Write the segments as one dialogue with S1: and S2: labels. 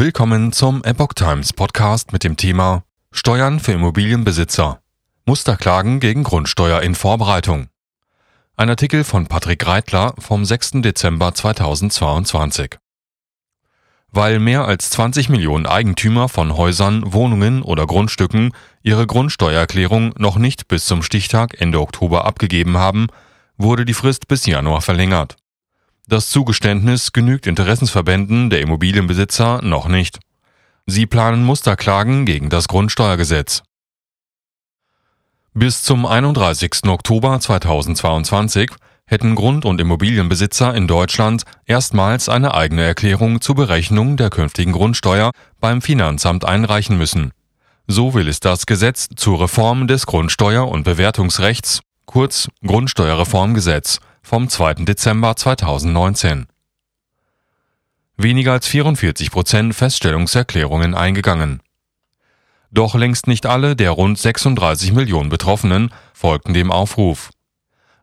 S1: Willkommen zum Epoch Times Podcast mit dem Thema Steuern für Immobilienbesitzer. Musterklagen gegen Grundsteuer in Vorbereitung. Ein Artikel von Patrick Reitler vom 6. Dezember 2022. Weil mehr als 20 Millionen Eigentümer von Häusern, Wohnungen oder Grundstücken ihre Grundsteuererklärung noch nicht bis zum Stichtag Ende Oktober abgegeben haben, wurde die Frist bis Januar verlängert. Das Zugeständnis genügt Interessensverbänden der Immobilienbesitzer noch nicht. Sie planen Musterklagen gegen das Grundsteuergesetz. Bis zum 31. Oktober 2022 hätten Grund- und Immobilienbesitzer in Deutschland erstmals eine eigene Erklärung zur Berechnung der künftigen Grundsteuer beim Finanzamt einreichen müssen. So will es das Gesetz zur Reform des Grundsteuer- und Bewertungsrechts, kurz Grundsteuerreformgesetz, vom 2. Dezember 2019. Weniger als 44 Prozent Feststellungserklärungen eingegangen. Doch längst nicht alle der rund 36 Millionen Betroffenen folgten dem Aufruf.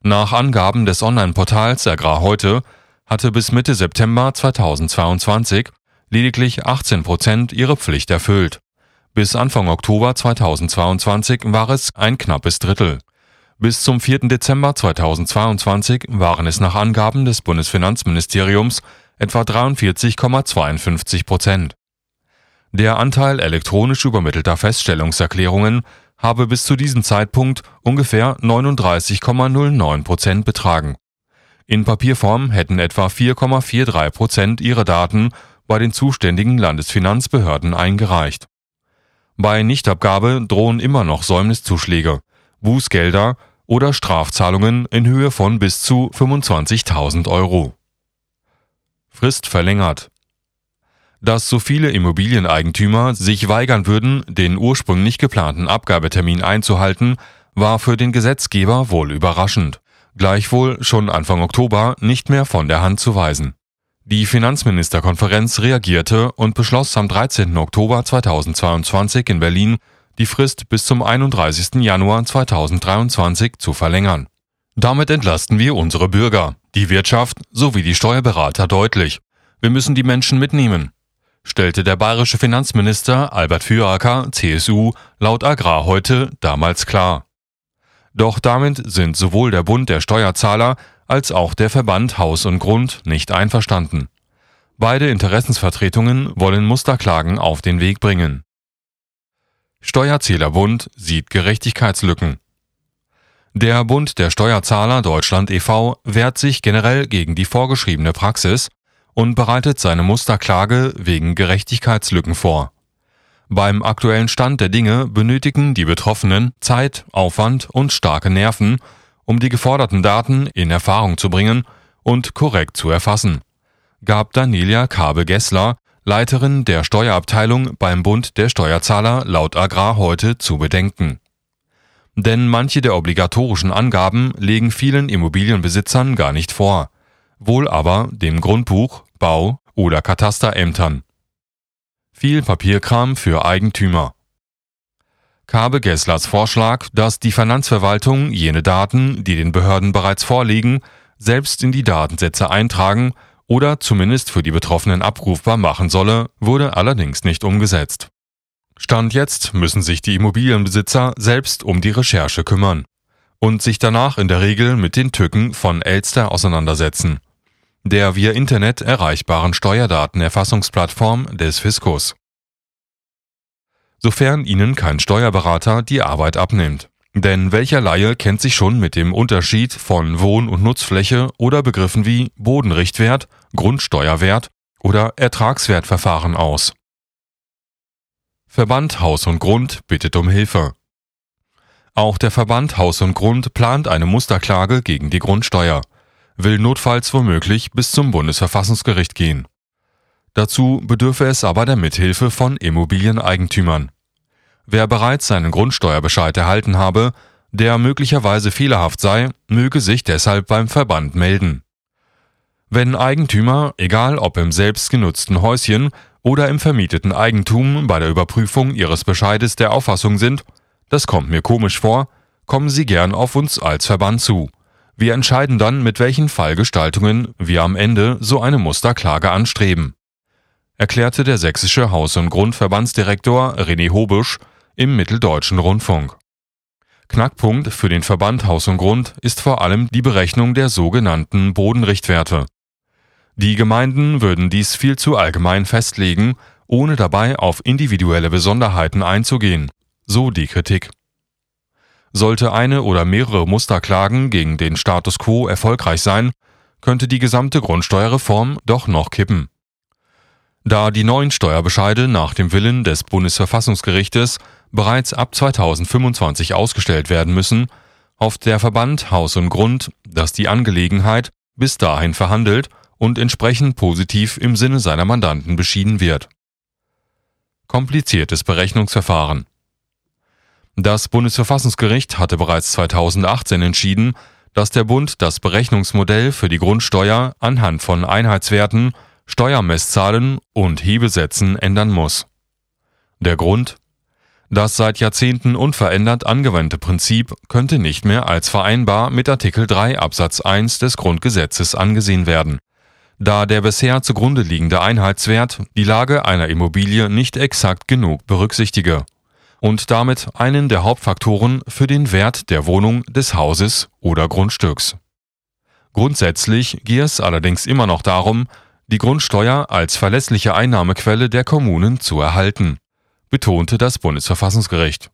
S1: Nach Angaben des Online-Portals Agrar heute hatte bis Mitte September 2022 lediglich 18 Prozent ihre Pflicht erfüllt. Bis Anfang Oktober 2022 war es ein knappes Drittel. Bis zum 4. Dezember 2022 waren es nach Angaben des Bundesfinanzministeriums etwa 43,52 Prozent. Der Anteil elektronisch übermittelter Feststellungserklärungen habe bis zu diesem Zeitpunkt ungefähr 39,09 Prozent betragen. In Papierform hätten etwa 4,43 Prozent ihre Daten bei den zuständigen Landesfinanzbehörden eingereicht. Bei Nichtabgabe drohen immer noch Säumniszuschläge, Bußgelder oder Strafzahlungen in Höhe von bis zu 25.000 Euro. Frist verlängert. Dass so viele Immobilieneigentümer sich weigern würden, den ursprünglich geplanten Abgabetermin einzuhalten, war für den Gesetzgeber wohl überraschend, gleichwohl schon Anfang Oktober nicht mehr von der Hand zu weisen. Die Finanzministerkonferenz reagierte und beschloss am 13. Oktober 2022 in Berlin die Frist bis zum 31. Januar 2023 zu verlängern. Damit entlasten wir unsere Bürger, die Wirtschaft sowie die Steuerberater deutlich. Wir müssen die Menschen mitnehmen, stellte der bayerische Finanzminister Albert Füracker, CSU, laut Agrar heute damals klar. Doch damit sind sowohl der Bund der Steuerzahler als auch der Verband Haus und Grund nicht einverstanden. Beide Interessensvertretungen wollen Musterklagen auf den Weg bringen. Steuerzählerbund sieht Gerechtigkeitslücken. Der Bund der Steuerzahler Deutschland e.V. wehrt sich generell gegen die vorgeschriebene Praxis und bereitet seine Musterklage wegen Gerechtigkeitslücken vor. Beim aktuellen Stand der Dinge benötigen die Betroffenen Zeit, Aufwand und starke Nerven, um die geforderten Daten in Erfahrung zu bringen und korrekt zu erfassen, gab Daniela Kabe-Gessler, Leiterin der Steuerabteilung beim Bund der Steuerzahler laut Agrar heute zu bedenken. Denn manche der obligatorischen Angaben legen vielen Immobilienbesitzern gar nicht vor, wohl aber dem Grundbuch, Bau oder Katasterämtern. Viel Papierkram für Eigentümer. Kabe Gesslers Vorschlag, dass die Finanzverwaltung jene Daten, die den Behörden bereits vorliegen, selbst in die Datensätze eintragen oder zumindest für die Betroffenen abrufbar machen solle, wurde allerdings nicht umgesetzt. Stand jetzt müssen sich die Immobilienbesitzer selbst um die Recherche kümmern und sich danach in der Regel mit den Tücken von Elster auseinandersetzen, der via Internet erreichbaren Steuerdatenerfassungsplattform des Fiskus. Sofern Ihnen kein Steuerberater die Arbeit abnimmt. Denn welcher Laie kennt sich schon mit dem Unterschied von Wohn- und Nutzfläche oder Begriffen wie Bodenrichtwert, Grundsteuerwert oder Ertragswertverfahren aus? Verband Haus und Grund bittet um Hilfe. Auch der Verband Haus und Grund plant eine Musterklage gegen die Grundsteuer, will notfalls womöglich bis zum Bundesverfassungsgericht gehen. Dazu bedürfe es aber der Mithilfe von Immobilieneigentümern. Wer bereits seinen Grundsteuerbescheid erhalten habe, der möglicherweise fehlerhaft sei, möge sich deshalb beim Verband melden. Wenn Eigentümer, egal ob im selbstgenutzten Häuschen oder im vermieteten Eigentum, bei der Überprüfung ihres Bescheides der Auffassung sind, das kommt mir komisch vor, kommen Sie gern auf uns als Verband zu. Wir entscheiden dann, mit welchen Fallgestaltungen wir am Ende so eine Musterklage anstreben. erklärte der sächsische Haus- und Grundverbandsdirektor René Hobisch im Mitteldeutschen Rundfunk. Knackpunkt für den Verband Haus und Grund ist vor allem die Berechnung der sogenannten Bodenrichtwerte. Die Gemeinden würden dies viel zu allgemein festlegen, ohne dabei auf individuelle Besonderheiten einzugehen, so die Kritik. Sollte eine oder mehrere Musterklagen gegen den Status quo erfolgreich sein, könnte die gesamte Grundsteuerreform doch noch kippen. Da die neuen Steuerbescheide nach dem Willen des Bundesverfassungsgerichtes bereits ab 2025 ausgestellt werden müssen, hofft der Verband Haus und Grund, dass die Angelegenheit bis dahin verhandelt und entsprechend positiv im Sinne seiner Mandanten beschieden wird. Kompliziertes Berechnungsverfahren Das Bundesverfassungsgericht hatte bereits 2018 entschieden, dass der Bund das Berechnungsmodell für die Grundsteuer anhand von Einheitswerten Steuermesszahlen und Hebesätzen ändern muss. Der Grund? Das seit Jahrzehnten unverändert angewandte Prinzip könnte nicht mehr als vereinbar mit Artikel 3 Absatz 1 des Grundgesetzes angesehen werden, da der bisher zugrunde liegende Einheitswert die Lage einer Immobilie nicht exakt genug berücksichtige und damit einen der Hauptfaktoren für den Wert der Wohnung, des Hauses oder Grundstücks. Grundsätzlich gehe es allerdings immer noch darum, die Grundsteuer als verlässliche Einnahmequelle der Kommunen zu erhalten, betonte das Bundesverfassungsgericht.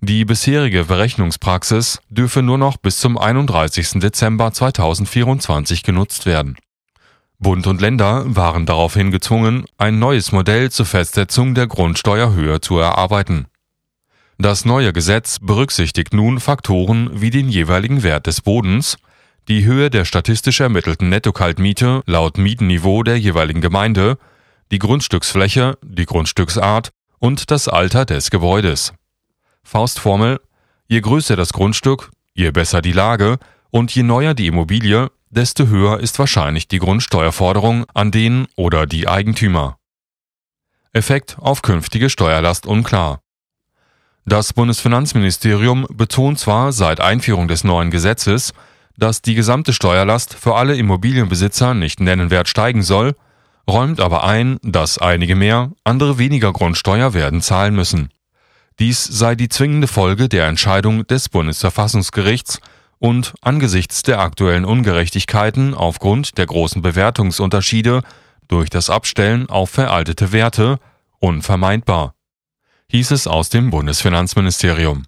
S1: Die bisherige Berechnungspraxis dürfe nur noch bis zum 31. Dezember 2024 genutzt werden. Bund und Länder waren daraufhin gezwungen, ein neues Modell zur Festsetzung der Grundsteuerhöhe zu erarbeiten. Das neue Gesetz berücksichtigt nun Faktoren wie den jeweiligen Wert des Bodens, die Höhe der statistisch ermittelten Nettokaltmiete laut Mietenniveau der jeweiligen Gemeinde, die Grundstücksfläche, die Grundstücksart und das Alter des Gebäudes. Faustformel: Je größer das Grundstück, je besser die Lage und je neuer die Immobilie, desto höher ist wahrscheinlich die Grundsteuerforderung an den oder die Eigentümer. Effekt auf künftige Steuerlast unklar. Das Bundesfinanzministerium betont zwar seit Einführung des neuen Gesetzes, dass die gesamte Steuerlast für alle Immobilienbesitzer nicht nennenwert steigen soll, räumt aber ein, dass einige mehr, andere weniger Grundsteuer werden zahlen müssen. Dies sei die zwingende Folge der Entscheidung des Bundesverfassungsgerichts und angesichts der aktuellen Ungerechtigkeiten aufgrund der großen Bewertungsunterschiede durch das Abstellen auf veraltete Werte unvermeidbar, hieß es aus dem Bundesfinanzministerium